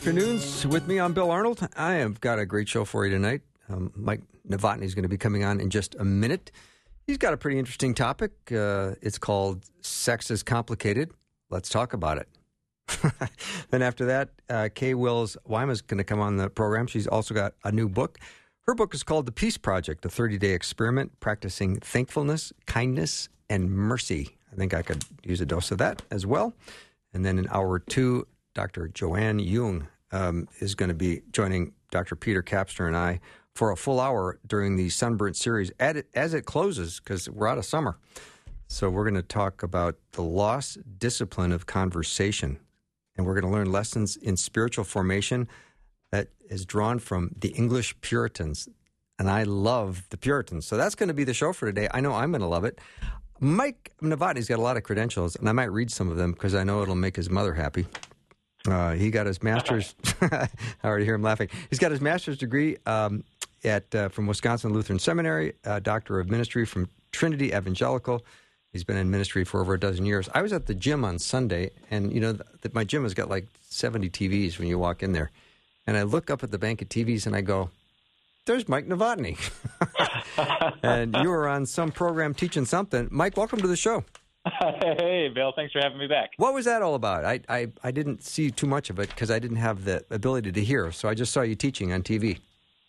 Afternoons with me. I'm Bill Arnold. I have got a great show for you tonight. Um, Mike Novotny is going to be coming on in just a minute. He's got a pretty interesting topic. Uh, it's called Sex is Complicated. Let's talk about it. then after that, uh, Kay Wills Wyma is going to come on the program. She's also got a new book. Her book is called The Peace Project, a 30 day experiment practicing thankfulness, kindness, and mercy. I think I could use a dose of that as well. And then in hour two, Dr. Joanne Jung um, is going to be joining Dr. Peter Kapsner and I for a full hour during the Sunburnt series it, as it closes because we're out of summer. So we're going to talk about the lost discipline of conversation. And we're going to learn lessons in spiritual formation that is drawn from the English Puritans. And I love the Puritans. So that's going to be the show for today. I know I'm going to love it. Mike Novotny's got a lot of credentials, and I might read some of them because I know it'll make his mother happy. Uh, he got his master's. I already hear him laughing. He's got his master's degree um, at uh, from Wisconsin Lutheran Seminary, doctor of ministry from Trinity Evangelical. He's been in ministry for over a dozen years. I was at the gym on Sunday, and you know that my gym has got like seventy TVs when you walk in there, and I look up at the bank of TVs and I go, "There's Mike Novotny," and you were on some program teaching something. Mike, welcome to the show. Hey, Bill. Thanks for having me back. What was that all about? I, I, I didn't see too much of it because I didn't have the ability to hear. So I just saw you teaching on TV.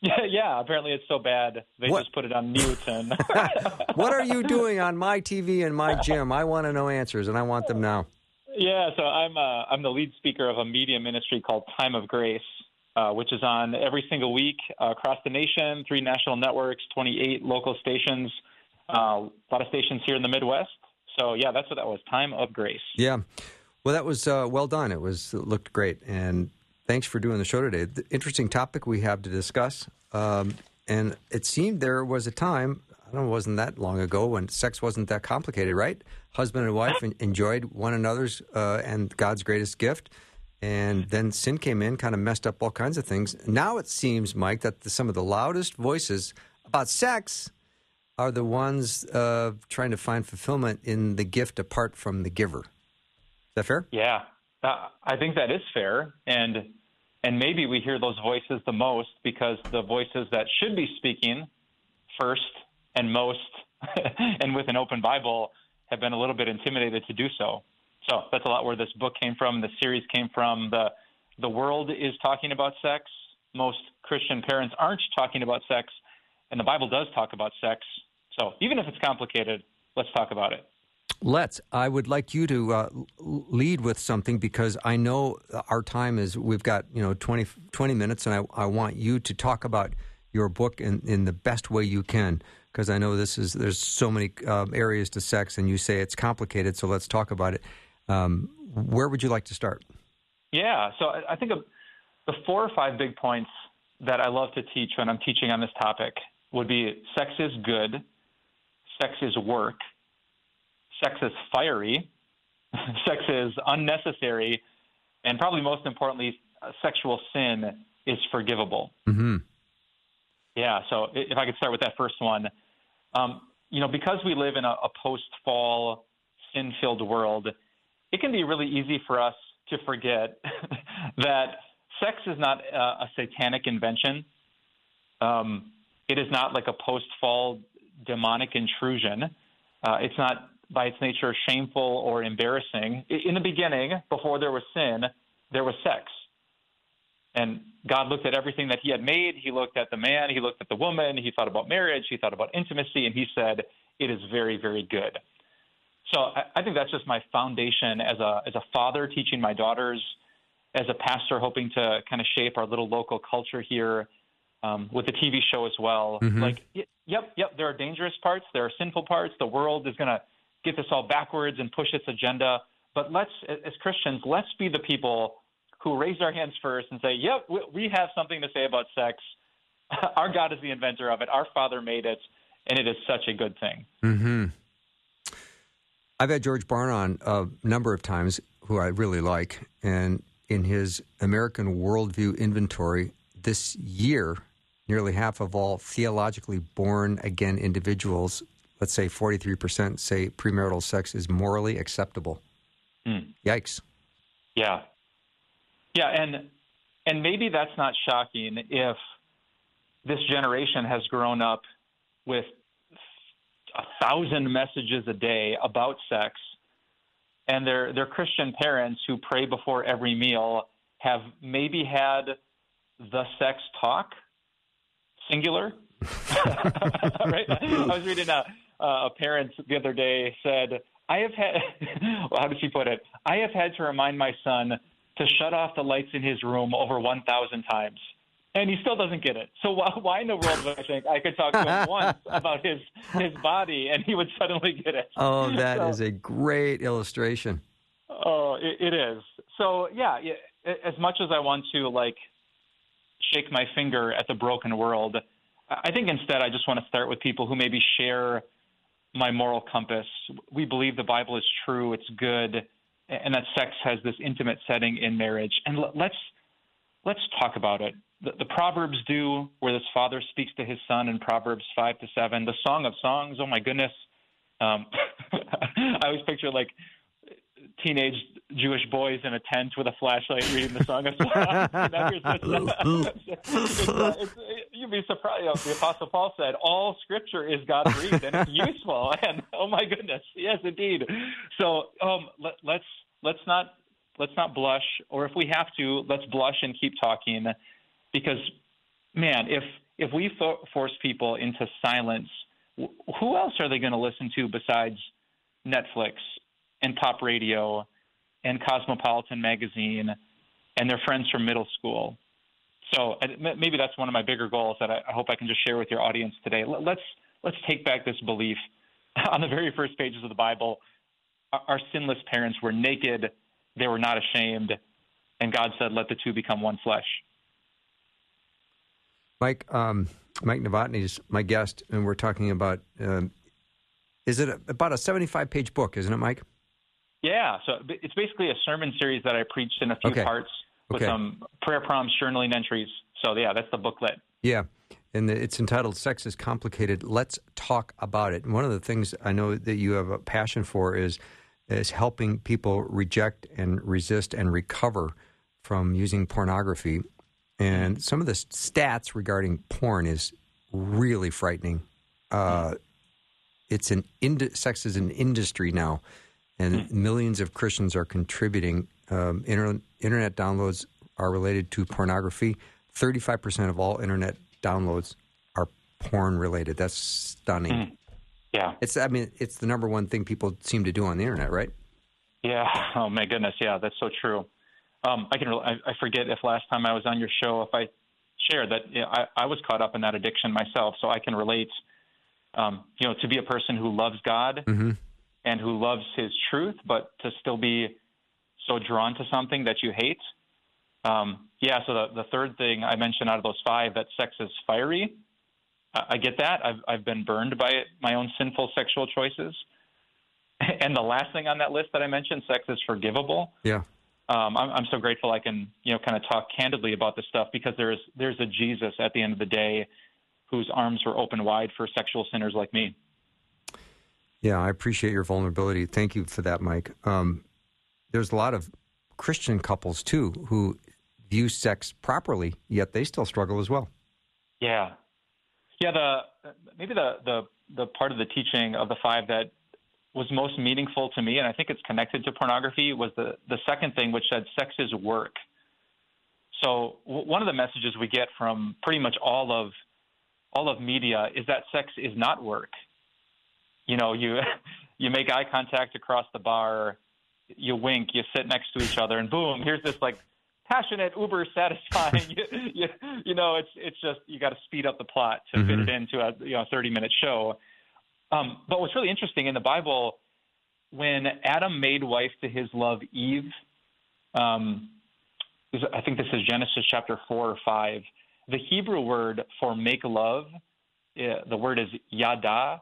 Yeah, yeah. Apparently, it's so bad they What? just put it on mute. And what are you doing on my TV and my gym? I want to know answers, and I want them now. yeah, so I'm uh, I'm the lead speaker of a media ministry called Time of Grace, uh, which is on every single week uh, across the nation. Three national networks, 28 local stations, uh, a lot of stations here in the Midwest. So yeah, that's what that was. Time of Grace. Yeah. Well, that was uh, well done. It was it looked great, and thanks for doing the show today. The interesting topic we have to discuss, um, and it seemed there was a time. I don't know, it wasn't that long ago when sex wasn't that complicated, right? Husband and wife enjoyed one another's uh, and God's greatest gift, and then sin came in, kind of messed up all kinds of things. Now it seems, Mike, that the, some of the loudest voices about sex are the ones uh, trying to find fulfillment in the gift apart from the giver. Is that fair? Yeah, uh, I think that is fair, and and maybe we hear those voices the most because the voices that should be speaking first and most, and with an open Bible, have been a little bit intimidated to do so. So that's a lot where this book came from. The series came from. the The world is talking about sex. Most Christian parents aren't talking about sex, and the Bible does talk about sex. So even if it's complicated, let's talk about it. Let's. I would like you to uh, lead with something because I know our time is, we've got, you know, 20, 20 minutes, and I, I want you to talk about your book in, in the best way you can because I know this is, there's so many um, areas to sex, and you say it's complicated, so let's talk about it. Um, where would you like to start? Yeah, so I I think of the four or five big points that I love to teach when I'm teaching on this topic would be sex is good, sex is work, sex is fiery, sex is unnecessary, and probably most importantly, uh, sexual sin is forgivable. Mm-hmm. Yeah, so if I could start with that first one, um, you know, because we live in a, a post-fall, sin-filled world, it can be really easy for us to forget that sex is not a, a satanic invention. Um, it is not like a post-fall demonic intrusion. Uh, it's not by its nature shameful or embarrassing. In the beginning, before there was sin, there was sex. And God looked at everything that He had made. He looked at the man, He looked at the woman, He thought about marriage, He thought about intimacy, and He said, It is very, very good. So I, I think that's just my foundation as a as a father teaching my daughters, as a pastor hoping to kind of shape our little local culture here, um, with the TV show as well. Mhm. Like, y- yep, yep, there are dangerous parts, there are sinful parts. The world is going to get this all backwards and push its agenda. But let's, as Christians, let's be the people who raise our hands first and say, "Yep, we have something to say about sex. Our God is the inventor of it. Our Father made it, and it is such a good thing." Mm-hmm. I've had George Barna on a number of times, who I really like, and in his American Worldview Inventory this year, nearly half of all theologically born again individuals, let's say 43%, say premarital sex is morally acceptable. Mm. Yikes. Yeah. Yeah, and and maybe that's not shocking if this generation has grown up with a thousand messages a day about sex and their their Christian parents who pray before every meal have maybe had the sex talk singular right i was reading a, a parent the other day said i have had well, how did she put it i have had to remind my son to shut off the lights in his room over 1000 times and he still doesn't get it. So why, why in the world would I think I could talk to him once about his his body and he would suddenly get it? Oh, that so, is a great illustration. Oh, it, it is. So yeah, as much as I want to like shake my finger at the broken world, I think instead I just want to start with people who maybe share my moral compass. We believe the Bible is true, it's good, and that sex has this intimate setting in marriage. And let's let's talk about it. The, the, Proverbs do, where this father speaks to his son in Proverbs five to seven. The Song of Songs. Oh my goodness, um, I always picture like teenage Jewish boys in a tent with a flashlight reading the Song of it's, you'd be surprised. You know, the Apostle Paul said, "All Scripture is God breathed and it's useful." And oh my goodness, yes, indeed. So um, let, let's let's not let's not blush, or if we have to, let's blush and keep talking, because man, if if we fo- force people into silence, who else are they going to listen to besides Netflix and pop radio and Cosmopolitan magazine and their friends from middle school? So maybe that's one of my bigger goals that I hope I can just share with your audience today. Let's let's take back this belief. On the very first pages of the Bible, our sinless parents were naked they were not ashamed, and God said, "Let the two become one flesh." Mike, um, Mike Novotny is my guest, and we're talking about. Um, is it a, about a seventy-five page book? Isn't it, Mike? Yeah, so it's basically a sermon series that I preached in a few okay. parts with okay. some prayer prompts, journaling entries. So yeah, that's the booklet. Yeah, and it's entitled "Sex is Complicated." Let's talk about it. And one of the things I know that you have a passion for is is helping people reject and resist and recover from using pornography. And some of the stats regarding porn is really frightening. Uh, it's an ind- sex is an industry now, and hmm. millions of Christians are contributing. Um, inter- internet downloads are related to pornography. Thirty-five percent of all internet downloads are porn related. That's stunning. Mm. Yeah. It's I mean it's the number one thing people seem to do on the internet, right? Yeah. Oh my goodness. Yeah, that's so true. Um, I can I, I forget if last time I was on your show if I shared that you know, I, I was caught up in that addiction myself, so I can relate. Um, you know, to be a person who loves God mm-hmm. And who loves His truth, but to still be so drawn to something that you hate. Um, yeah. So the the third thing I mentioned out of those five that sex is fiery. I get that. I've I've been burned by it, my own sinful sexual choices. And the last thing on that list that I mentioned, sex is forgivable. Yeah. Um, I'm, I'm so grateful I can you know kind of talk candidly about this stuff because there's there's a Jesus at the end of the day whose arms were open wide for sexual sinners like me. Yeah, I appreciate your vulnerability. Thank you for that, Mike. Um, there's a lot of Christian couples too who view sex properly, yet they still struggle as well. Yeah, yeah, the maybe the the the part of the teaching of the five that was most meaningful to me, and I think it's connected to pornography, was the the second thing, which said sex is work. So w- one of the messages we get from pretty much all of all of media is that sex is not work. You know, you you make eye contact across the bar, you wink, you sit next to each other, and boom, here's this like passionate, uber satisfying. you, you, you, know, it's it's just you got to speed up the plot to mm-hmm. fit it into a you know 30 minute show. Um, but what's really interesting in the Bible, when Adam made wife to his love Eve, um, I think this is Genesis chapter 4 or 5, the Hebrew word for make love, uh, the word is yada,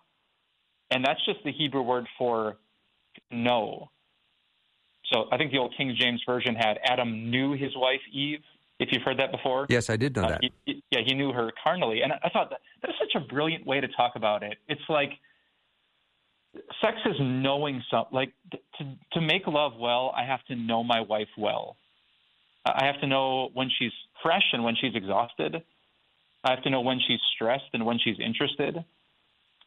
and that's just the Hebrew word for know. So I think the old King James Version had Adam knew his wife Eve, if you've heard that before. Yes, I did know uh, that. He, yeah, he knew her carnally. And I thought that, that is such a brilliant way to talk about it. It's like sex is knowing something. Like to, to make love well, I have to know my wife well. I have to know when she's fresh and when she's exhausted. I have to know when she's stressed and when she's interested.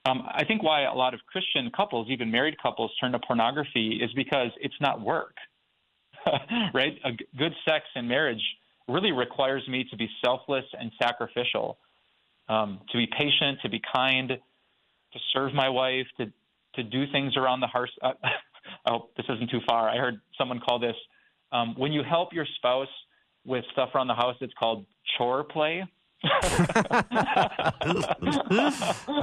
Um, I think why a lot of Christian couples, even married couples, turn to pornography is because it's not work. right? A g- good sex in marriage really requires me to be selfless and sacrificial, um, to be patient, to be kind, to serve my wife, to to do things around the house. Uh, hope this isn't too far. I heard someone call this um, when you help your spouse with stuff around the house. It's called chore play. I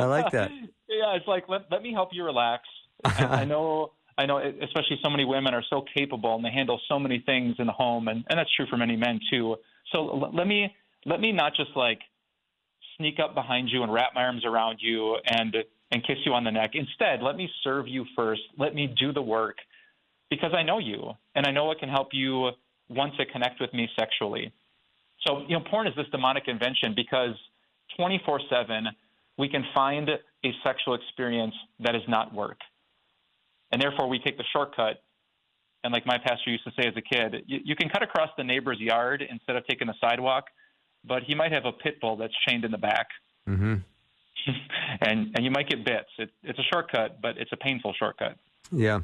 like that. Yeah, it's like let let me help you relax. I know I know, especially so many women are so capable and they handle so many things in the home, and, and that's true for many men too. So l- let me let me not just like sneak up behind you and wrap my arms around you and and kiss you on the neck. Instead, let me serve you first. Let me do the work because I know you and I know it can help you want to connect with me sexually. So, you know, porn is this demonic invention because 24 7, we can find a sexual experience that is not work. And therefore, we take the shortcut. And like my pastor used to say as a kid, you, you can cut across the neighbor's yard instead of taking the sidewalk, but he might have a pit bull that's chained in the back. Mm-hmm. and and you might get bits. It, it's a shortcut, but it's a painful shortcut. Yeah.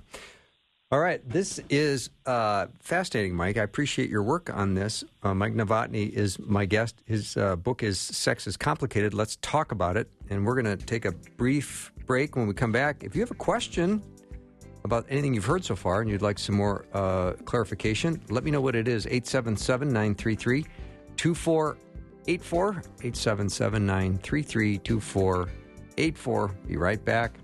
All right, this is uh, fascinating, Mike. I appreciate your work on this. Uh, Mike Novotny is my guest. His uh, book is Sex is Complicated. Let's talk about it. And we're going to take a brief break when we come back. If you have a question, about anything you've heard so far and you'd like some more uh, clarification, let me know what it is. 877 933 2484. 877 933 2484. Be right back.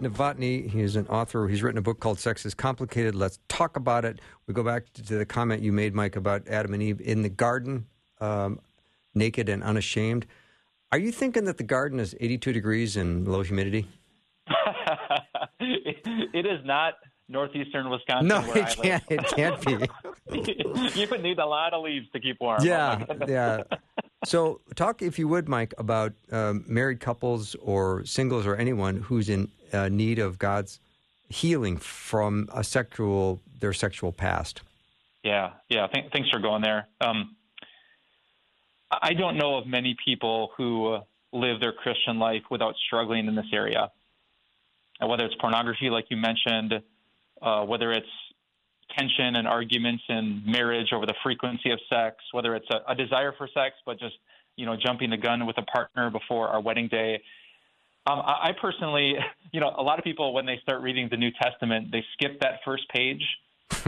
Novotny. He's an author. He's written a book called Sex is Complicated. Let's talk about it. We go back to the comment you made, Mike, about Adam and Eve in the garden, um, naked and unashamed. Are you thinking that the garden is 82 degrees and low humidity? it is not northeastern Wisconsin. No, it can't. It can't be. you would need a lot of leaves to keep warm. Yeah, yeah. So, talk, if you would, Mike, about um, married couples or singles or anyone who's in uh, need of God's healing from a sexual their sexual past. Yeah, yeah. Th- thanks for going there. Um, I don't know of many people who live their Christian life without struggling in this area. And whether it's pornography, like you mentioned, uh, whether it's tension and arguments in marriage over the frequency of sex, whether it's a, a desire for sex, but just you know jumping the gun with a partner before our wedding day. Um, I, I personally, you know, a lot of people when they start reading the New Testament, they skip that first page.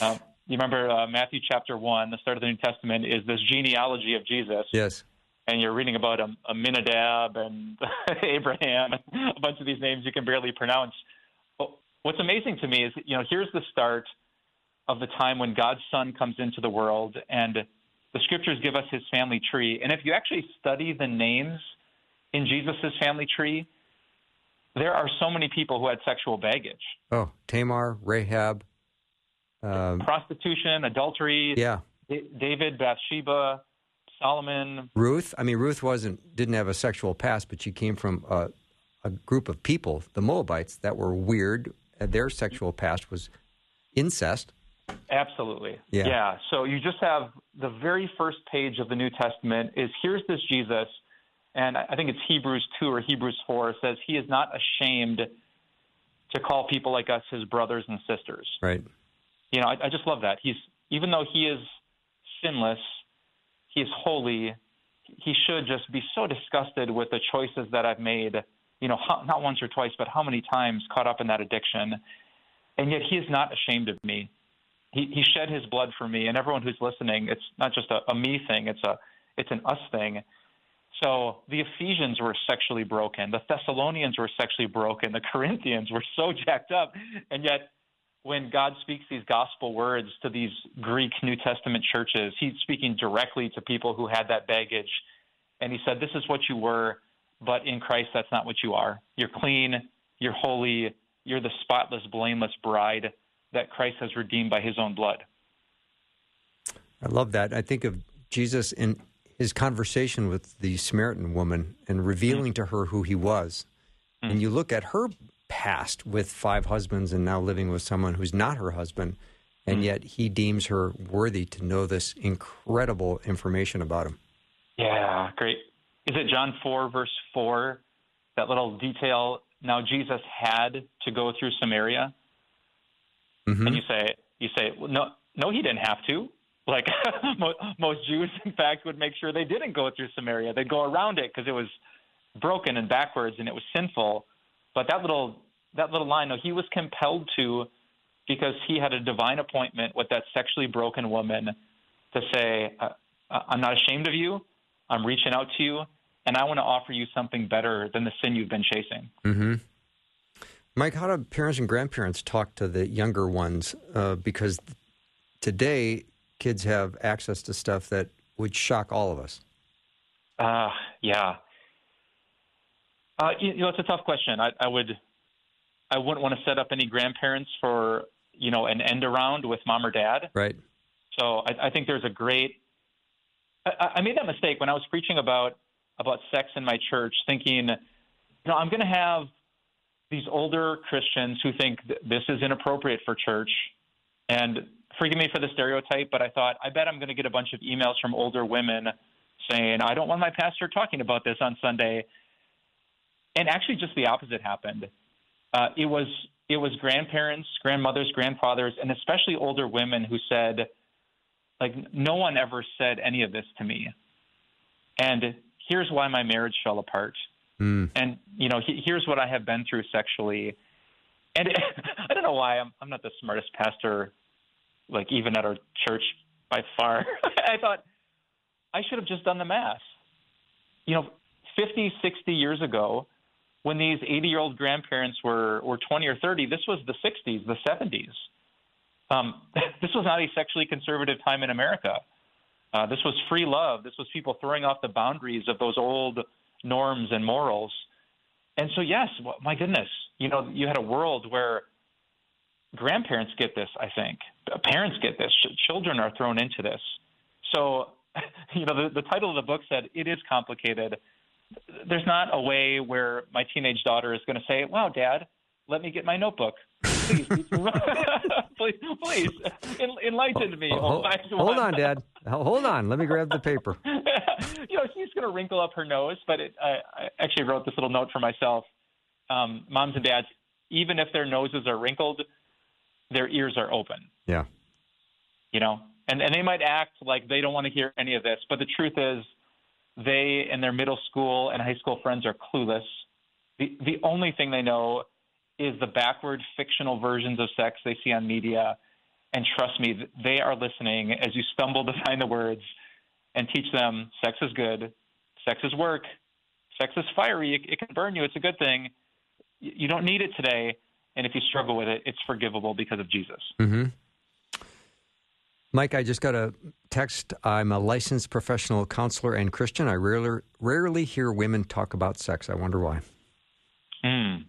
um, you remember uh, Matthew chapter one, the start of the New Testament is this genealogy of Jesus. Yes. And you're reading about a, Aminadab and Abraham, and a bunch of these names you can barely pronounce. But what's amazing to me is, you know, here's the start of the time when God's Son comes into the world, and the scriptures give us his family tree. And if you actually study the names in Jesus' family tree, there are so many people who had sexual baggage. Oh, Tamar, Rahab, um, prostitution, adultery. Yeah, David, Bathsheba, Solomon, Ruth. I mean, Ruth wasn't didn't have a sexual past, but she came from a, a group of people, the Moabites, that were weird. Their sexual past was incest. Absolutely. Yeah. yeah. So you just have the very first page of the New Testament is here's this Jesus, and I think it's Hebrews 2 or Hebrews 4 says he is not ashamed to call people like us his brothers and sisters. Right. You know, I, I just love that. He's even though he is sinless, he is holy. He should just be so disgusted with the choices that I've made. You know, how, not once or twice, but how many times caught up in that addiction. And yet he is not ashamed of me. He, he shed his blood for me, and everyone who's listening, it's not just a, a me thing; it's a it's an us thing. So the Ephesians were sexually broken. The Thessalonians were sexually broken. The Corinthians were so jacked up. And yet, when God speaks these gospel words to these Greek New Testament churches, he's speaking directly to people who had that baggage. And he said, This is what you were, but in Christ, that's not what you are. You're clean, you're holy, you're the spotless, blameless bride that Christ has redeemed by his own blood. I love that. I think of Jesus in his conversation with the Samaritan woman and revealing mm-hmm. to her who he was. Mm-hmm. And you look at her past with five husbands and now living with someone who's not her husband, and mm-hmm. yet he deems her worthy to know this incredible information about him. Yeah, great. Is it John 4, verse 4? That little detail. Now, Jesus had to go through Samaria. Mm-hmm. And you say, you say, well, no, no, he didn't have to. Like most Jews, in fact, would make sure they didn't go through Samaria. They'd go around it because it was broken and backwards and it was sinful. But that little that little line, no, he was compelled to because he had a divine appointment with that sexually broken woman to say, "I'm not ashamed of you. I'm reaching out to you, and I want to offer you something better than the sin you've been chasing." Mm-hmm. Mike, how do parents and grandparents talk to the younger ones? Uh, because today kids have access to stuff that would shock all of us? Uh, yeah. Uh, you, know, it's a tough question. I, I would, I wouldn't want to set up any grandparents for you know an end around with mom or dad. Right. So I, I think there's a great. I, I made that mistake when I was preaching about about sex in my church, thinking, you know, I'm going to have these older Christians who think th- this is inappropriate for church, and forgive me for the stereotype, but I thought, I bet I'm going to get a bunch of emails from older women saying, I don't want my pastor talking about this on Sunday. And actually, just the opposite happened. Uh, it was it was grandparents, grandmothers, grandfathers, and especially older women who said, like, no one ever said any of this to me. And here's why my marriage fell apart. Mm. And you know, he, here's what I have been through sexually. And I don't know why I'm I'm not the smartest pastor like even at our church by far. I thought I should have just done the math. You know, 50, 60 years ago, when these 80 year old grandparents were, were 20 or 30, this was the 60s, the 70s. Um, this was not a sexually conservative time in America. Uh, this was free love. This was people throwing off the boundaries of those old norms and morals. And so, yes, my goodness, you know, you had a world where grandparents get this, I think. Parents get this. Children are thrown into this. So, you know, the, the title of the book said it is complicated. There's not a way where my teenage daughter is going to say, "Wow, Dad, let me get my notebook." Please, please, please, enlighten me. Hold, hold on, Dad. Hold on. Let me grab the paper. you know, she's going to wrinkle up her nose, but it, I, I actually wrote this little note for myself. Um, moms and dads, even if their noses are wrinkled, their ears are open. Yeah. You know, and, and they might act like they don't want to hear any of this, but the truth is they and their middle school and high school friends are clueless. The, the only thing they know is the backward fictional versions of sex they see on media. And trust me, they are listening as you stumble to find the words and teach them sex is good, sex is work, sex is fiery, it, it can burn you, it's a good thing. You don't need it today. And if you struggle with it, it's forgivable because of Jesus. Mm-hmm. Mike, I just got a text. I'm a licensed professional counselor and Christian. I rarely, rarely hear women talk about sex. I wonder why. Mm.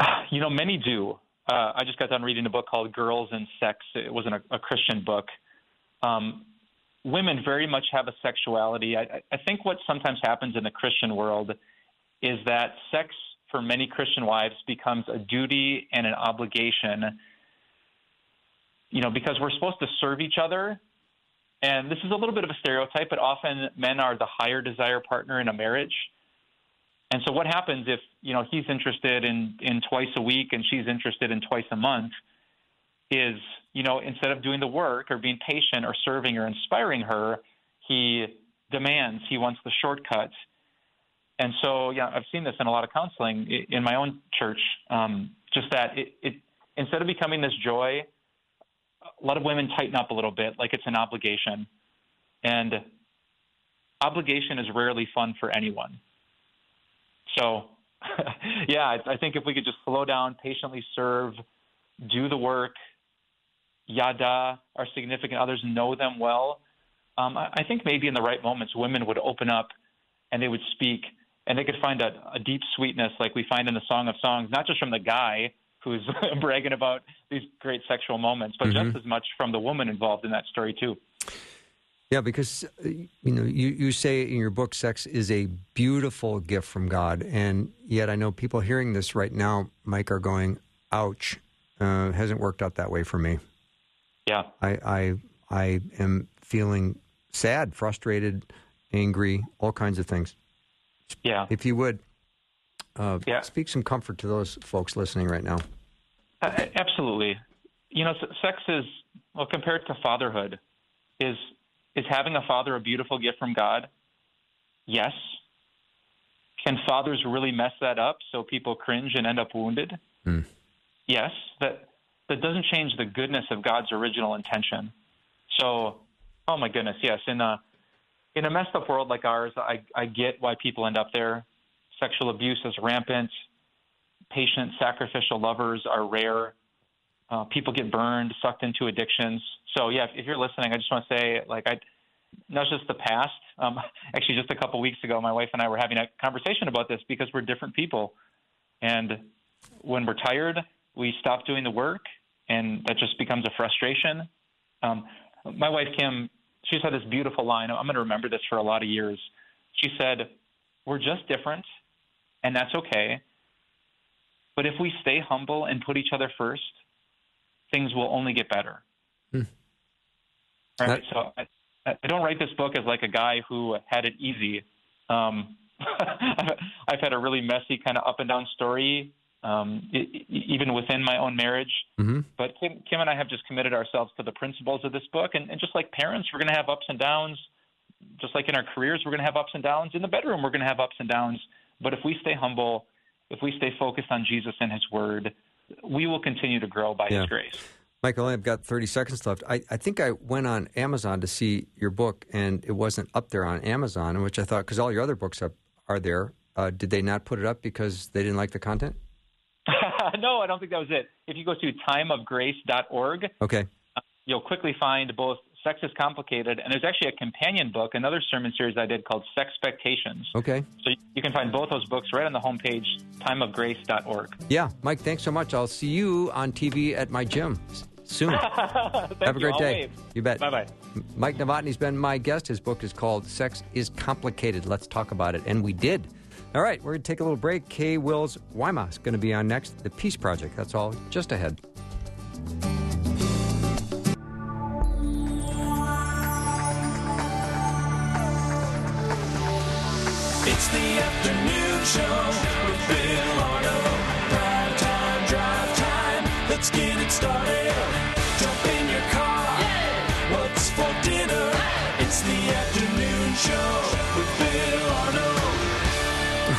You know, many do. Uh, I just got done reading a book called Girls and Sex. It wasn't a, a Christian book. Um, women very much have a sexuality. I, I think what sometimes happens in the Christian world is that sex for many Christian wives becomes a duty and an obligation. You know, because we're supposed to serve each other, And this is a little bit of a stereotype, but often men are the higher desire partner in a marriage. And so what happens if, you know, he's interested in, in twice a week and she's interested in twice a month is, you know, instead of doing the work or being patient or serving or inspiring her, he demands, he wants the shortcuts. And so, yeah, I've seen this in a lot of counseling in my own church. Um, just that it, it instead of becoming this joy, a lot of women tighten up a little bit, like it's an obligation. And obligation is rarely fun for anyone. So, yeah, I think if we could just slow down, patiently serve, do the work, yada, our significant others know them well, um, I think maybe in the right moments, women would open up and they would speak and they could find a, a deep sweetness like we find in the Song of Songs, not just from the guy who's bragging about these great sexual moments, but mm-hmm. just as much from the woman involved in that story too. Yeah, because uh, you know you, you say in your book, sex is a beautiful gift from God, and yet I know people hearing this right now, Mike, are going, "Ouch, uh, hasn't worked out that way for me." Yeah, I I I am feeling sad, frustrated, angry, all kinds of things. Yeah, if you would, uh, yeah. speak some comfort to those folks listening right now. Uh, absolutely, you know, sex is well compared to fatherhood is is having a father a beautiful gift from God? Yes. Can fathers really mess that up so people cringe and end up wounded? Mm. Yes. That that doesn't change the goodness of God's original intention. So, oh my goodness, yes. In a in a messed up world like ours, I, I get why people end up there. Sexual abuse is rampant. Patient, sacrificial lovers are rare. Uh, people get burned, sucked into addictions. So yeah, if, if you're listening, I just want to say, like, I not just the past. Um, actually, just a couple weeks ago, my wife and I were having a conversation about this because we're different people, and when we're tired, we stop doing the work, and that just becomes a frustration. Um, my wife Kim, she said this beautiful line. I'm going to remember this for a lot of years. She said, "We're just different, and that's okay. But if we stay humble and put each other first, things will only get better." Hmm. Right. So I, I don't write this book as like a guy who had it easy. Um, I've had a really messy kind of up and down story, um, it, even within my own marriage. Mm-hmm. But Kim, Kim, and I have just committed ourselves to the principles of this book, and, and just like parents, we're going to have ups and downs. Just like in our careers, we're going to have ups and downs. In the bedroom, we're going to have ups and downs. But if we stay humble, if we stay focused on Jesus and His Word, we will continue to grow by yeah. His grace. Michael, I've got 30 seconds left. I, I think I went on Amazon to see your book, and it wasn't up there on Amazon, which I thought, because all your other books are, are there. Uh, did they not put it up because they didn't like the content? no, I don't think that was it. If you go to timeofgrace.org, okay. Uh, you'll quickly find both Sex is Complicated, and there's actually a companion book, another sermon series I did called Sex Expectations. Okay. So you can find both those books right on the homepage, timeofgrace.org. Yeah, Mike, thanks so much. I'll see you on TV at my gym soon. Have a great you. day. You bet. Bye bye. Mike Novotny's been my guest. His book is called Sex is Complicated. Let's talk about it. And we did. All right, we're going to take a little break. Kay Wills Wyma is going to be on next. The Peace Project. That's all just ahead. It's the afternoon show with Bill Arnold. Time, drive time. Let's get it started.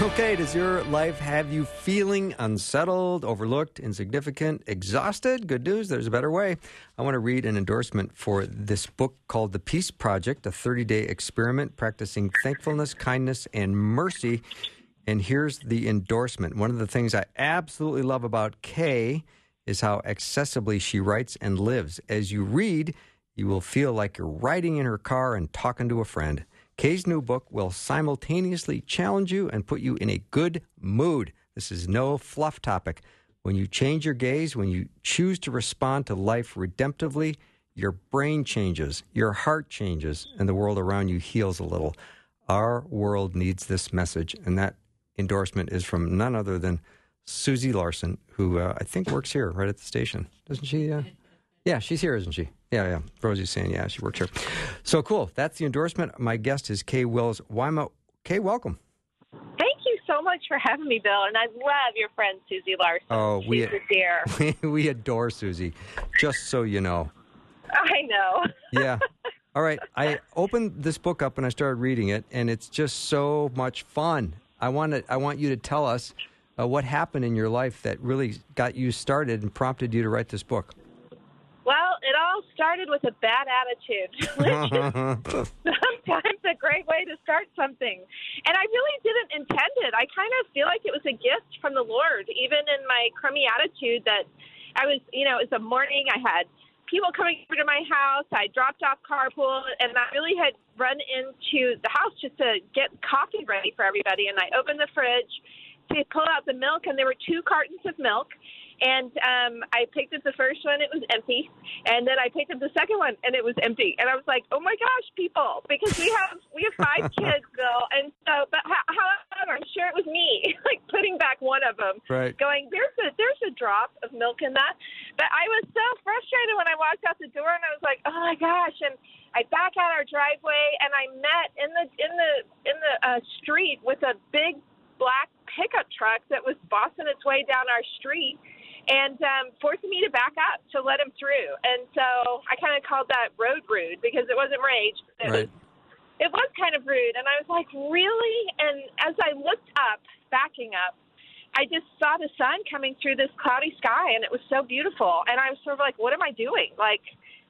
Okay, does your life have you feeling unsettled, overlooked, insignificant, exhausted? Good news, there's a better way. I want to read an endorsement for this book called The Peace Project, a 30 day experiment practicing thankfulness, kindness, and mercy. And here's the endorsement. One of the things I absolutely love about Kay is how accessibly she writes and lives. As you read, you will feel like you're riding in her car and talking to a friend. Kay's new book will simultaneously challenge you and put you in a good mood. This is no fluff topic. When you change your gaze, when you choose to respond to life redemptively, your brain changes, your heart changes, and the world around you heals a little. Our world needs this message, and that endorsement is from none other than Susie Larson, who uh, I think works here right at the station, doesn't she? Uh, Yeah, she's here, isn't she? Yeah, yeah. Rosie's saying, yeah, she works here. So cool. That's the endorsement. My guest is Kay Wills Wyma. Kay, welcome. Thank you so much for having me, Bill. And I love your friend Susie Larson. Oh, She's we a dear. we adore Susie. Just so you know. I know. Yeah. All right. I opened this book up and I started reading it, and it's just so much fun. I want to, I want you to tell us uh, what happened in your life that really got you started and prompted you to write this book. Well, it all started with a bad attitude, which is sometimes a great way to start something. And I really didn't intend it. I kind of feel like it was a gift from the Lord, even in my crummy attitude that I was, you know, it was a morning I had people coming over to my house. I dropped off carpool, and I really had run into the house just to get coffee ready for everybody. And I opened the fridge to pull out the milk, and there were two cartons of milk. And um, I picked up the first one; it was empty, and then I picked up the second one, and it was empty. And I was like, "Oh my gosh, people!" Because we have we have five kids, Bill, and so but however, I'm sure it was me, like putting back one of them, Right. going, "There's a there's a drop of milk in that." But I was so frustrated when I walked out the door, and I was like, "Oh my gosh!" And I back out our driveway, and I met in the in the in the uh, street with a big black pickup truck that was bossing its way down our street and um, forcing me to back up to let him through. And so I kind of called that road rude because it wasn't rage. It Right. was it was kind of rude. And I was like, really? And as I looked up, backing up, I just saw the sun coming through this cloudy sky, and it was so beautiful. And I was sort of like, what am I doing? Like,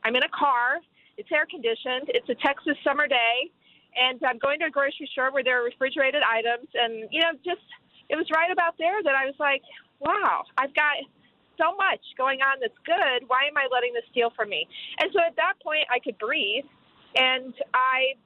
I'm in a car. It's air conditioned. It's a Texas summer day, and I'm going to a grocery store where there are refrigerated items. And you know, just it was right about there that I was like, wow, I've got so much going on that's good. Why am I letting this steal from me? And so at that point, I could breathe, and I,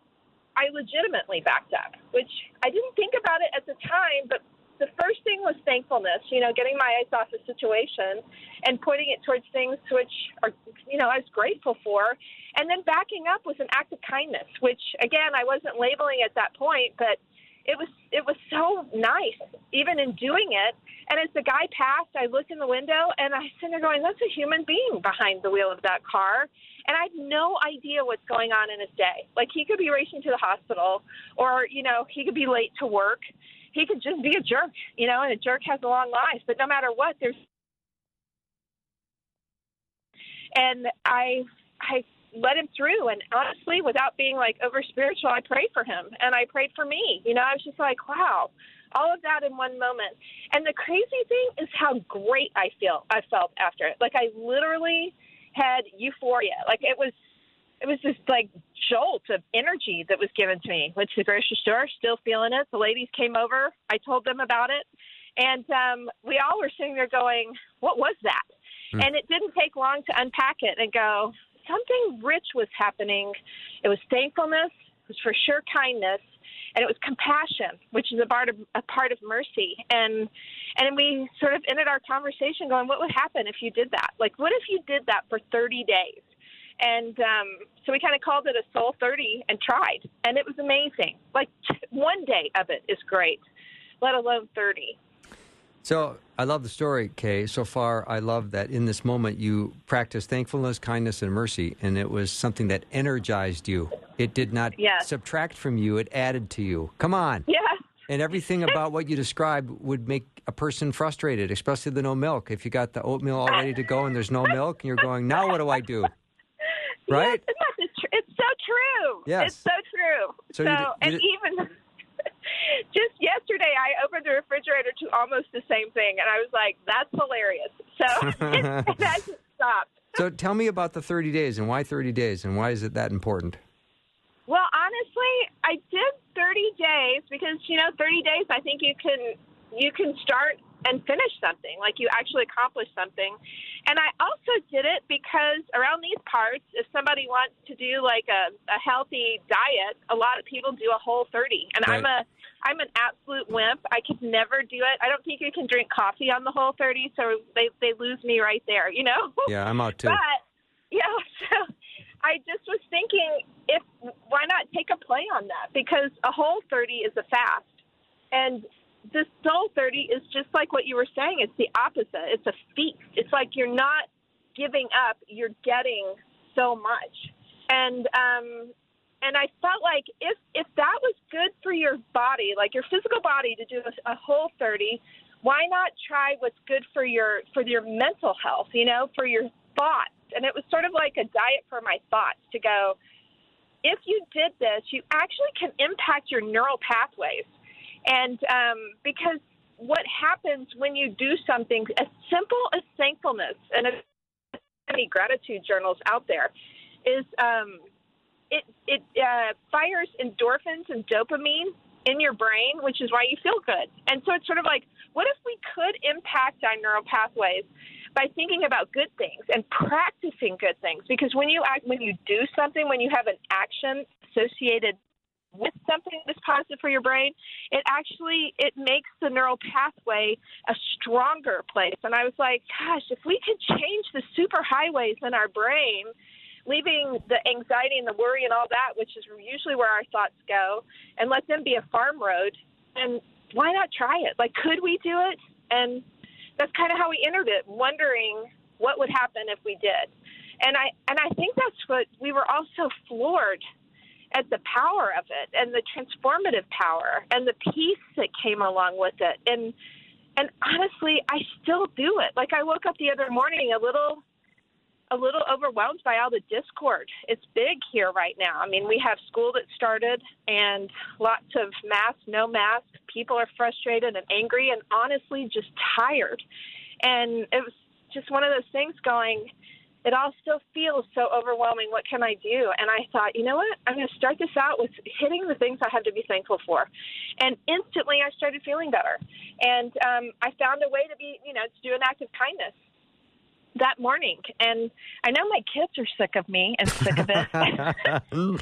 I legitimately backed up, which I didn't think about it at the time, but the first thing was thankfulness. You know, getting my eyes off the situation and pointing it towards things which are, you know, I was grateful for, and then backing up was an act of kindness, which again I wasn't labeling at that point, but it was it was so nice even in doing it. And as the guy passed, I looked in the window and I sitting there going, "That's a human being behind the wheel of that car." And I had no idea what's going on in his day. Like he could be racing to the hospital, or you know, he could be late to work. He could just be a jerk, you know, and a jerk has a long life. But no matter what, there's and I I let him through and honestly without being like over spiritual I prayed for him and I prayed for me. You know, I was just like, wow, all of that in one moment. And the crazy thing is how great I feel I felt after it. Like I literally had euphoria. Like it was it was this like jolt of energy that was given to me. Went to the grocery store, still feeling it. The ladies came over. I told them about it. And um, we all were sitting there going, What was that? And it didn't take long to unpack it and go, something rich was happening. It was thankfulness, it was for sure kindness, and it was compassion, which is a part of a part of mercy. And and we sort of ended our conversation going, what would happen if you did that? Like, what if you did that for 30 days? And um, so we kind of called it a Soul 30 and tried, and it was amazing. Like one day of it is great, let alone 30. So I love the story, Kay. So far, I love that in this moment you practiced thankfulness, kindness, and mercy, and it was something that energized you. It did not Yes. subtract from you; it added to you. Come on. Yeah. And everything about what you described would make a person frustrated, especially the no milk. If you got the oatmeal all ready to go and there's no milk, and you're going, now what do I do? Right? Yes, isn't that the tr- it's so true. Yes. It's so true. So So, you you and even just yesterday, I opened the refrigerator to almost the same thing, and I was like, "That's hilarious." So it hasn't stopped. So tell me about the 30 days and why 30 days and why is it that important? Well, honestly, I did 30 days because you know, 30 days. I think you can you can start and finish something, like you actually accomplish something. And I also did it because around these parts, if somebody wants to do like a, a healthy diet, a lot of people do a whole 30. And I'm a I'm an absolute wimp. I could never do it. I don't think you can drink coffee on the whole 30, so they they lose me right there. You know. Yeah, I'm out too. But yeah, so I just was thinking, if why not take a play on that? Because a whole thirty is a fast, and this soul thirty is just like what you were saying. It's the opposite. It's a feast. It's like you're not giving up, you're getting so much. And um, and I felt like if if that was good for your body, like your physical body, to do a, a whole 30, why not try what's good for your for your mental health? You know, for your thoughts. And it was sort of like a diet for my thoughts to go. If you did this, you actually can impact your neural pathways, and um, because what happens when you do something as simple as thankfulness and many gratitude journals out there is um, it it uh, fires endorphins and dopamine in your brain, which is why you feel good. And so it's sort of like, what if we could impact our neural pathways by thinking about good things and practicing good things? Because when you act, when you do something, when you have an action associated with something that's positive for your brain, it actually it makes the neural pathway a stronger place. And I was like, gosh, if we could change the super highways in our brain, leaving the anxiety and the worry and all that, which is usually where our thoughts go, and let them be a farm road, and why not try it? Like, could we do it? And that's kind of how we entered it, wondering what would happen if we did. And I and I think that's what we were all so floored at the power of it and the transformative power and the peace that came along with it. And and honestly, I still do it. Like I woke up the other morning a little a little overwhelmed by all the discord. It's big here right now. I mean, we have school that started and lots of masks, no masks. People are frustrated and angry and honestly just tired. And it was just one of those things going, it all still feels so overwhelming. What can I do? And I thought, you know what? I'm going to start this out with hitting the things I have to be thankful for. And instantly I started feeling better. And um, I found a way to be, you know, to do an act of kindness that morning. And I know my kids are sick of me and sick of it.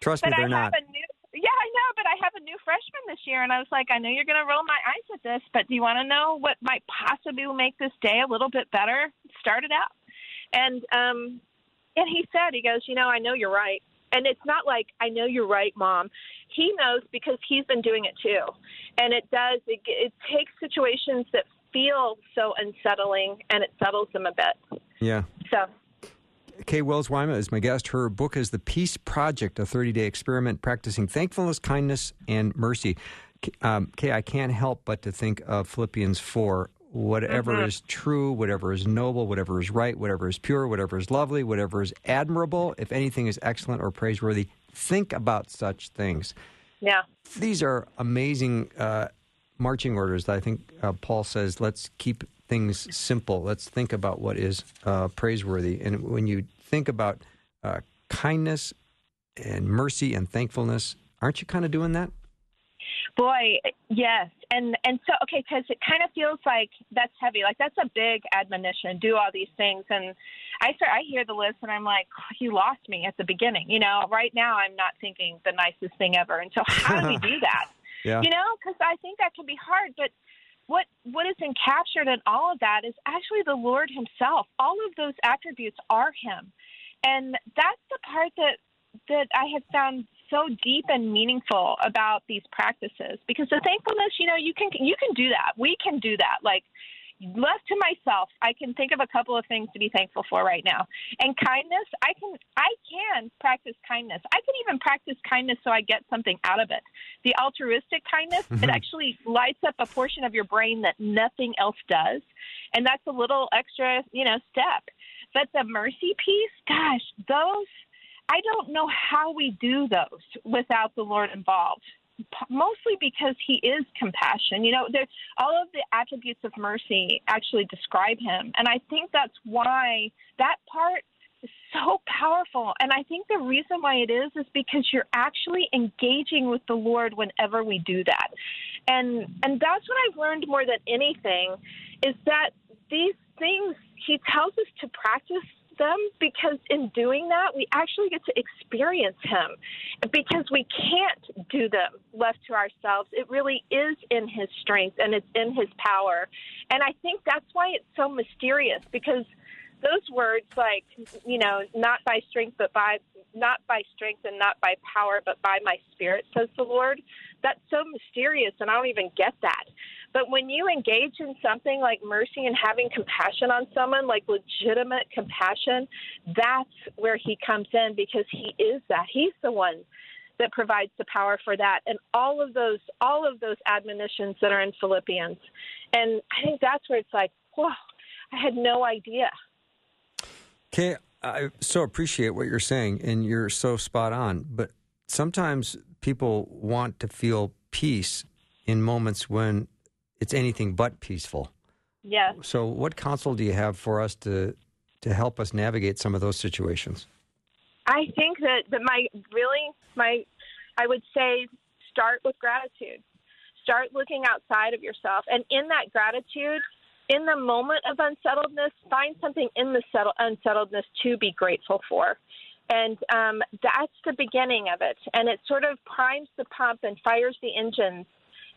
Trust me, they're not. New, yeah, I know, but I have a new freshman this year, and I was like, I know you're going to roll my eyes at this, but do you want to know what might possibly make this day a little bit better? Start it out. And um, and he said, he goes, you know, I know you're right. And it's not like I know you're right, mom. He knows because he's been doing it too. And it does. It, it takes situations that feel so unsettling and it settles them a bit. Yeah. So. Kay Wills Wyma is my guest. Her book is The Peace Project, a 30 day experiment practicing thankfulness, kindness, and mercy. Um, Kay, I can't help but to think of Philippians 4 whatever mm-hmm. is true, whatever is noble, whatever is right, whatever is pure, whatever is lovely, whatever is admirable, if anything is excellent or praiseworthy, think about such things. Yeah. These are amazing uh, marching orders that I think uh, Paul says, let's keep things simple. Let's think about what is uh, praiseworthy. And when you think about uh, kindness and mercy and thankfulness, aren't you kind of doing that? Boy, yes, and and so okay, because it kind of feels like that's heavy. Like that's a big admonition. Do all these things, and I start. I hear the list, and I'm like, oh, you lost me at the beginning. You know, right now I'm not thinking the nicest thing ever. And so, how do we do that? Yeah. You know, because I think that can be hard, but what what is encaptured in all of that is actually the Lord Himself. All of those attributes are Him, and that's the part that that I have found so deep and meaningful about these practices. Because the thankfulness, you know, you can you can do that. We can do that. Like left to myself, I can think of a couple of things to be thankful for right now. And kindness, I can I can practice kindness. I can even practice kindness so I get something out of it. The altruistic kindness, mm-hmm. it actually lights up a portion of your brain that nothing else does. And that's a little extra, you know, step. But the mercy piece, gosh, those I don't know how we do those without the Lord involved mostly because he is compassion. You know, there, all of the attributes of mercy actually describe him. And I think that's why that part is so powerful. And I think the reason why it is is because you're actually engaging with the Lord whenever we do that. And and that's what I've learned more than anything is that these things he tells us to practice them because in doing that, we actually get to experience Him because we can't do them left to ourselves. It really is in His strength and it's in His power. And I think that's why it's so mysterious because those words, like, you know, not by strength, but by not by strength and not by power, but by my spirit, says the Lord. That's so mysterious, and I don't even get that. But when you engage in something like mercy and having compassion on someone, like legitimate compassion, that's where he comes in because he is that. He's the one that provides the power for that and all of those all of those admonitions that are in Philippians. And I think that's where it's like, whoa, I had no idea. Okay, I so appreciate what you're saying and you're so spot on, but sometimes people want to feel peace in moments when it's anything but peaceful. Yes. So what counsel do you have for us to to help us navigate some of those situations? I think that, that my really my I would say start with gratitude. Start looking outside of yourself, and in that gratitude, in the moment of unsettledness, find something in the settle, unsettledness to be grateful for. And um, that's the beginning of it. And it sort of primes the pump and fires the engines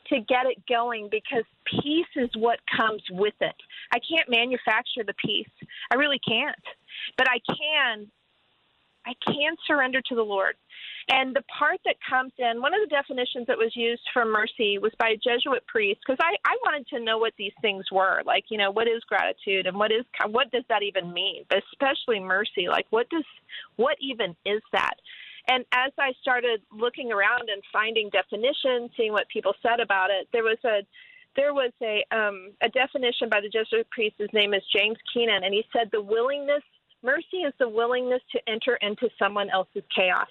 to get it going because peace is what comes with it. I can't manufacture the peace. I really can't. But I can I can surrender to the Lord. And the part that comes in, one of the definitions that was used for mercy was by a Jesuit priest, because I, I wanted to know what these things were. Like, you know, what is gratitude and what is what does that even mean? But especially mercy. Like, what does what even is that? And as I started looking around and finding definitions, seeing what people said about it, there was a there was a um, a definition by the Jesuit priest. His name is James Keenan, and he said the willingness Mercy is the willingness to enter into someone else's chaos,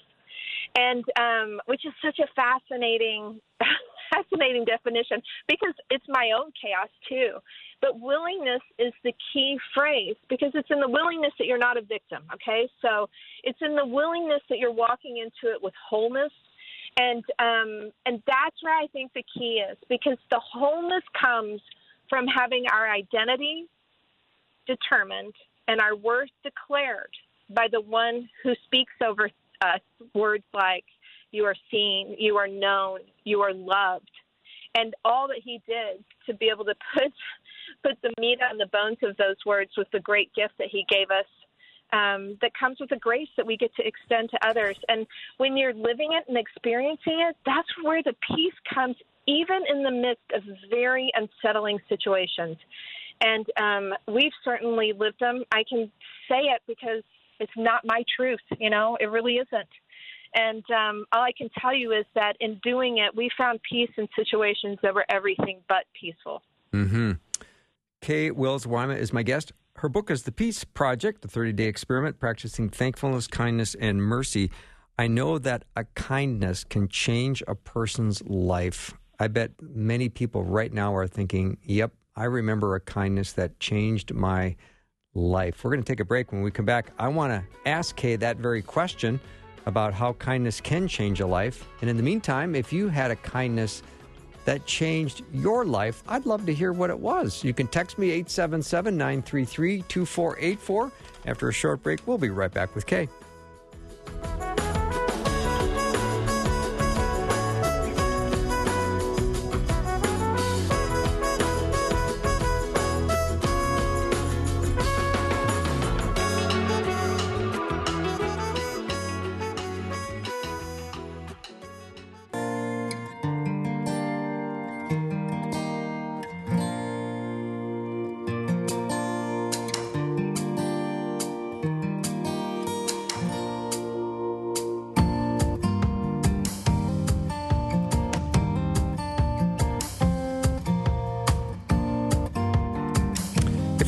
and um, which is such a fascinating, fascinating definition because it's my own chaos too. But willingness is the key phrase because it's in the willingness that you're not a victim. Okay, so it's in the willingness that you're walking into it with wholeness and um, and that's where I think the key is because the wholeness comes from having our identity determined and our worth declared by the one who speaks over us words like you are seen, you are known, you are loved. And all that he did to be able to put put the meat on the bones of those words was the great gift that he gave us um, that comes with the grace that we get to extend to others. And when you're living it and experiencing it, that's where the peace comes, even in the midst of very unsettling situations. And um, we've certainly lived them. I can say it because it's not my truth, you know, it really isn't. And um, all I can tell you is that in doing it, we found peace in situations that were everything but peaceful. Mm-hmm. Kay Wills Wyma is my guest. Her book is The Peace Project, the 30 day experiment practicing thankfulness, kindness, and mercy. I know that a kindness can change a person's life. I bet many people right now are thinking, yep, I remember a kindness that changed my life. We're going to take a break. When we come back, I want to ask Kay that very question about how kindness can change a life. And in the meantime, if you had a kindness that changed your life, I'd love to hear what it was. You can text me 877 933 2484. After a short break, we'll be right back with Kay.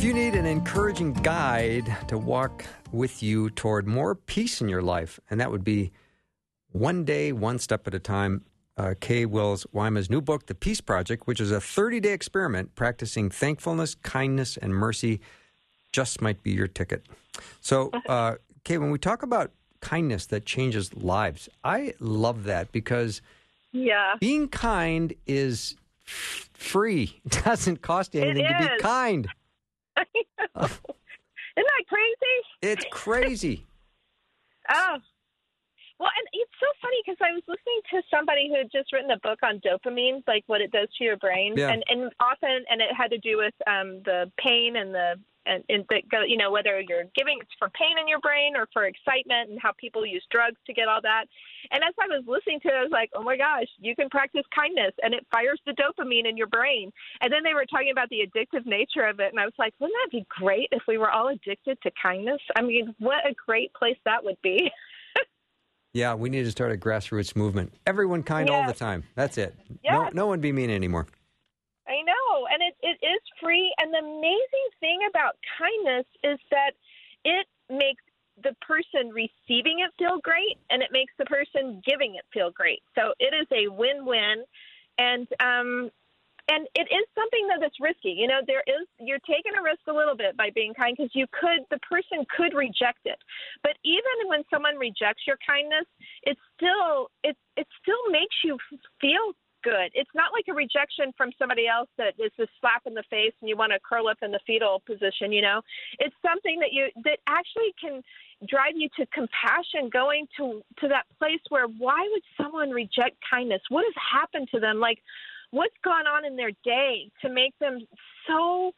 You need an encouraging guide to walk with you toward more peace in your life, and that would be one day, one step at a time, uh, Kay Wills Wyma's new book, The Peace Project, which is a 30 day experiment practicing thankfulness, kindness, and mercy, just might be your ticket. So, uh, Kay, when we talk about kindness that changes lives, I love that because Yeah. being kind is free. It doesn't cost you anything to be is. Isn't that crazy? It's crazy. Oh. Well, and it's so funny because I was listening to somebody who had just written a book on dopamine, like what it does to your brain, Yeah. and and often, and it had to do with um, the pain and the and, and that go, you know, whether you're giving it's for pain in your brain or for excitement, and how people use drugs to get all that. And as I was listening to it, I was like, oh my gosh, you can practice kindness, and it fires the dopamine in your brain. And then they were talking about the addictive nature of it, and I was like, wouldn't that be great if we were all addicted to kindness? I mean, what a great place that would be. Yeah, we need to start a grassroots movement. Everyone kind all the time. That's it. Yes. No, no one be mean anymore. I know, and it, it is free. And the amazing thing about kindness is that it makes the person receiving it feel great, and it makes the person giving it feel great. So it is a win-win, and um, and it is something that is risky. You know, there is you're taking a risk a little bit by being kind because you could the person could reject it. But even when someone rejects your kindness, it still it it still makes you feel good. It's not like a rejection from somebody else that is a slap in the face and you want to curl up in the fetal position, you know. It's something that you that actually can drive you to compassion going to to that place where why would someone reject kindness? What has happened to them? Like what's gone on in their day to make them so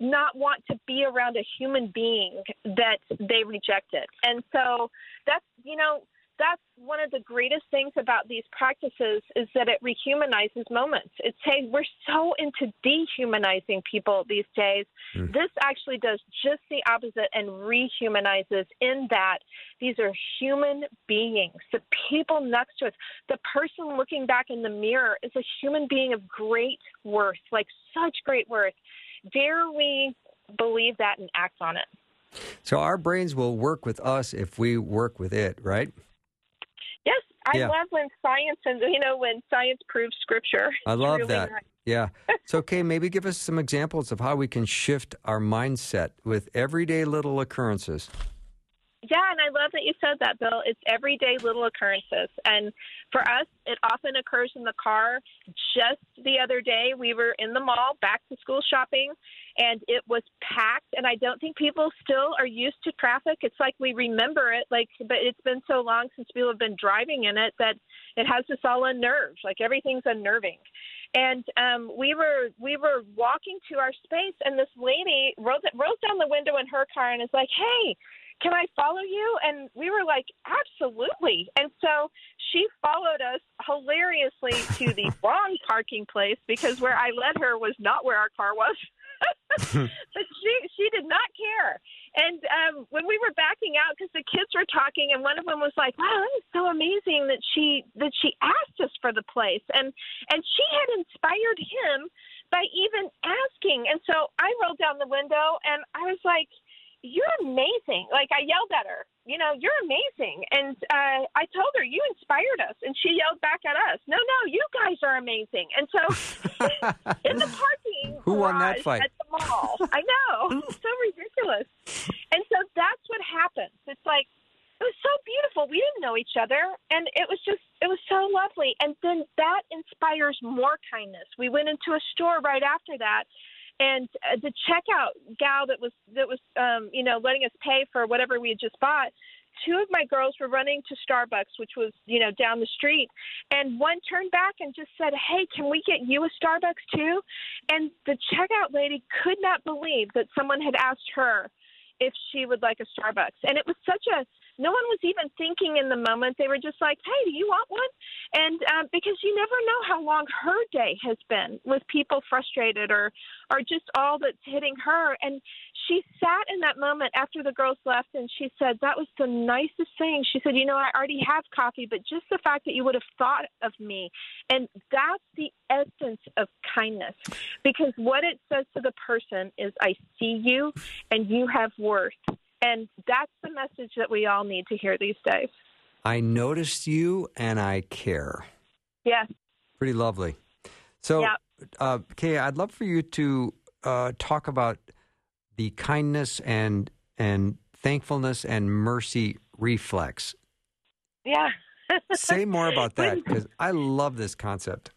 not want to be around a human being that they reject it. And so that's, you know, that's one of the greatest things about these practices is that it rehumanizes moments. It's hey, we're so into dehumanizing people these days. Hmm. This actually does just the opposite and rehumanizes in that these are human beings. The people next to us, the person looking back in the mirror is a human being of great worth, like such great worth. Dare we believe that and act on it? So our brains will work with us if we work with it, right? Yes, I Yeah. love when science and you know when science proves scripture. I love really that. nice. Yeah. So, okay, maybe give us some examples of how we can shift our mindset with everyday little occurrences. Yeah, and I love that you said that, Bill. It's everyday little occurrences. And for us, it often occurs in the car. Just the other day, we were in the mall, back to school shopping, and it was packed. And I don't think people still are used to traffic. It's like we remember it, like, but it's been so long since people have been driving in it that it has us all unnerved. Like everything's unnerving. And um, we were we were walking to our space, and this lady rolls rolls down the window in her car and is like, "Hey, can I follow you? And we were like, absolutely. And so she followed us hilariously to the wrong parking place because where I led her was not where our car was. but she she did not care. And um, when we were backing out, because the kids were talking, and one of them was like, "Wow, that is so amazing that she that she asked us for the place," and and she had inspired him by even asking. And so I rolled down the window, and I was like, you're amazing. Like I yelled at her, you know, you're amazing. And uh, I told her, you inspired us. And she yelled back at us, no, no, you guys are amazing. And so in the parking Who won that fight? at the mall, I know, it's so ridiculous. And so that's what happens. It's like, it was so beautiful. We didn't know each other, and it was just it was so lovely. And then that inspires more kindness. We went into a store right after that, and uh, the checkout gal that was that was um, you know letting us pay for whatever we had just bought. Two of my girls were running to Starbucks, which was you know down the street, and one turned back and just said, "Hey, can we get you a Starbucks too?" And the checkout lady could not believe that someone had asked her if she would like a Starbucks, and it was such a no one was even thinking in the moment. They were just like, "Hey, do you want one?" And um, because you never know how long her day has been with people frustrated or or just all that's hitting her. And she sat in that moment after the girls left, and she said, "That was the nicest thing." She said, "You know, I already have coffee, but just the fact that you would have thought of me, and that's the essence of kindness, because what it says to the person is, I see you, and you have worth." And that's the message that we all need to hear these days. I noticed you and I care. Yes. Pretty lovely. So, Yeah. uh, Kay, I'd love for you to uh, talk about the kindness and and thankfulness and mercy reflex. Yeah. Say more about that because I love this concept.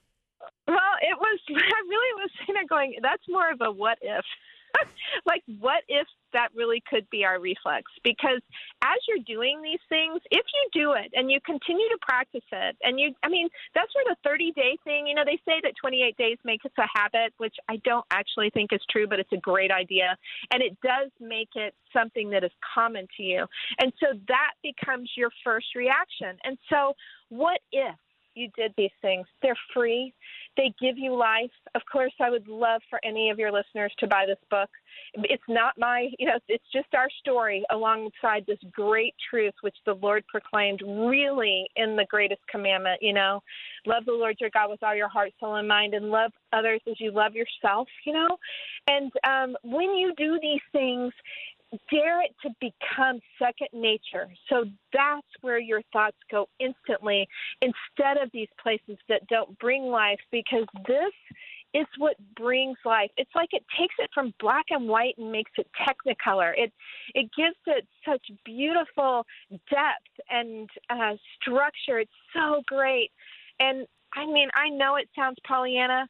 Well, it was. I really was sitting there going, "That's more of a what if." like, what if that really could be our reflex? Because as you're doing these things, if you do it and you continue to practice it, and you, I mean, that's where the 30 day thing, you know, they say that 28 days makes it a habit, which I don't actually think is true, but it's a great idea. And it does make it something that is common to you. And so that becomes your first reaction. And so, what if? You did these things. They're free. They give you life. Of course, I would love for any of your listeners to buy this book. It's not my, you know, it's just our story alongside this great truth which the Lord proclaimed really in the greatest commandment, you know. Love the Lord your God with all your heart, soul, and mind, and love others as you love yourself, you know. And um, when you do these things, dare it to become second nature. So that's where your thoughts go instantly instead of these places that don't bring life because this is what brings life. It's like it takes it from black and white and makes it technicolor. It it gives it such beautiful depth and uh, structure. It's so great. And I mean, I know it sounds Pollyanna,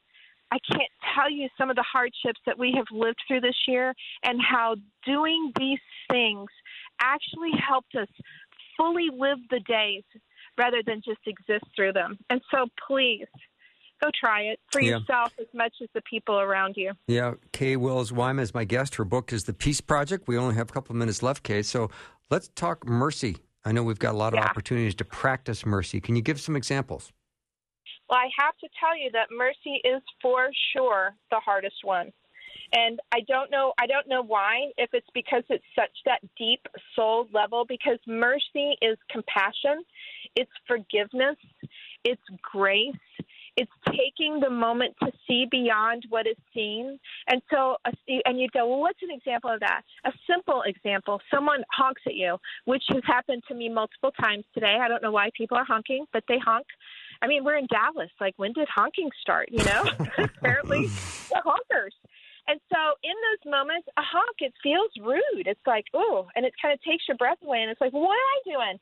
I can't tell you some of the hardships that we have lived through this year and how doing these things actually helped us fully live the days rather than just exist through them. And so please go try it for yeah. yourself as much as the people around you. Yeah, Kay Wills Wyma is my guest. Her book is The Peace Project. We only have a couple of minutes left, Kay. So let's talk mercy. I know we've got a lot of yeah. opportunities to practice mercy. Can you give some examples? Well, I have to tell you that mercy is for sure the hardest one. And I don't know I don't know why if it's because it's such that deep soul level because mercy is compassion, it's forgiveness, it's grace, it's taking the moment to see beyond what is seen. And so, and you go, well, what's an example of that? A simple example someone honks at you, which has happened to me multiple times today. I don't know why people are honking, but they honk. I mean, we're in Dallas. Like, when did honking start? You know, apparently the honkers. And so, in those moments, a honk, it feels rude. It's like, oh, and it kind of takes your breath away. And it's like, what am I doing?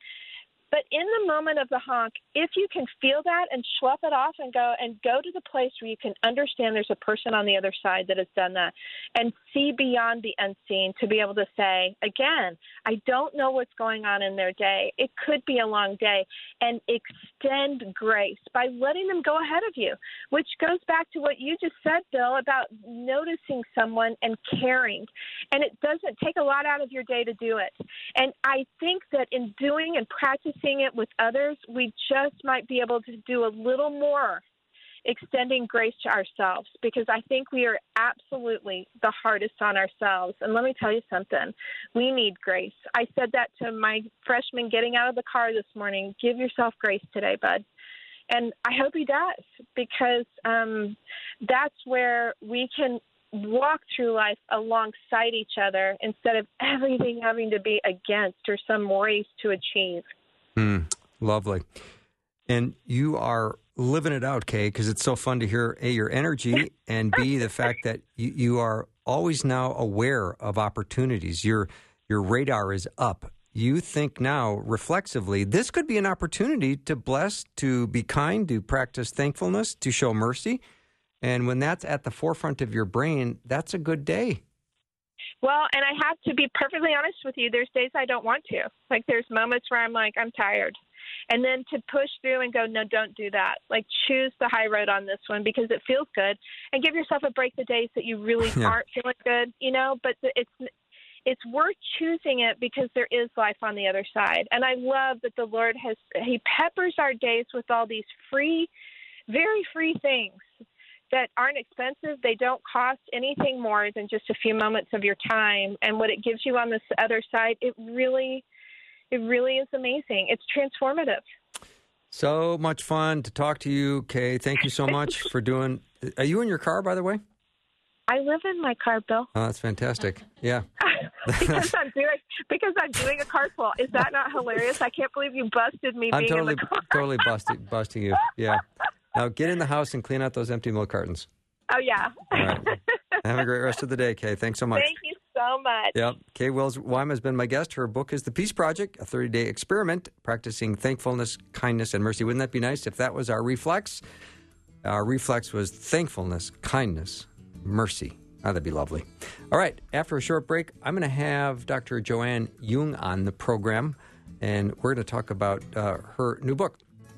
But in the moment of the honk, if you can feel that and slough it off and go and go to the place where you can understand there's a person on the other side that has done that and see beyond the unseen to be able to say, again, I don't know what's going on in their day. It could be a long day and extend grace by letting them go ahead of you, which goes back to what you just said, Bill, about noticing someone and caring. And it doesn't take a lot out of your day to do it. And I think that in doing and practicing seeing it with others, we just might be able to do a little more extending grace to ourselves because I think we are absolutely the hardest on ourselves. And let me tell you something we need grace. I said that to my freshman getting out of the car this morning give yourself grace today, bud. And I hope he does because um, that's where we can walk through life alongside each other instead of everything having to be against or some race to achieve. Mm, lovely. And you are living it out, Kay, because it's so fun to hear A, your energy, and B, the fact that you, you are always now aware of opportunities. Your, your radar is up. You think now reflexively, this could be an opportunity to bless, to be kind, to practice thankfulness, to show mercy. And when that's at the forefront of your brain, that's a good day. Well, and I have to be perfectly honest with you. There's days I don't want to. Like there's moments where I'm like, I'm tired. And then to push through and go, no, don't do that. Like choose the high road on this one because it feels good, and give yourself a break the days that you really yeah. aren't feeling good. You know, but it's it's worth choosing it because there is life on the other side. And I love that the Lord has He peppers our days with all these free, very free things that aren't expensive. They don't cost anything more than just a few moments of your time. And what it gives you on this other side, it really, it really is amazing. It's transformative. So much fun to talk to you, Kay. Thank you so much for doing. Are you in your car, by the way? I live in my car, Bill. Oh, that's fantastic. Yeah. because I'm doing because I'm doing a carpool. Is that not hilarious? I can't believe you busted me. I'm totally totally busting busting you. Yeah. Now get in the house and clean out those empty milk cartons. Oh yeah. Right. Have a great rest of the day, Kay. Thanks so much. Thank you so much. Yep. Kay Wills Wyma has been my guest. Her book is The Peace Project, a 30 day experiment practicing thankfulness, kindness, and mercy. Wouldn't that be nice if that was our reflex? Our reflex was thankfulness, kindness, mercy. Oh, that'd be lovely. All right, after a short break, I'm going to have Dr. Joanne Jung on the program, and we're going to talk about uh, her new book.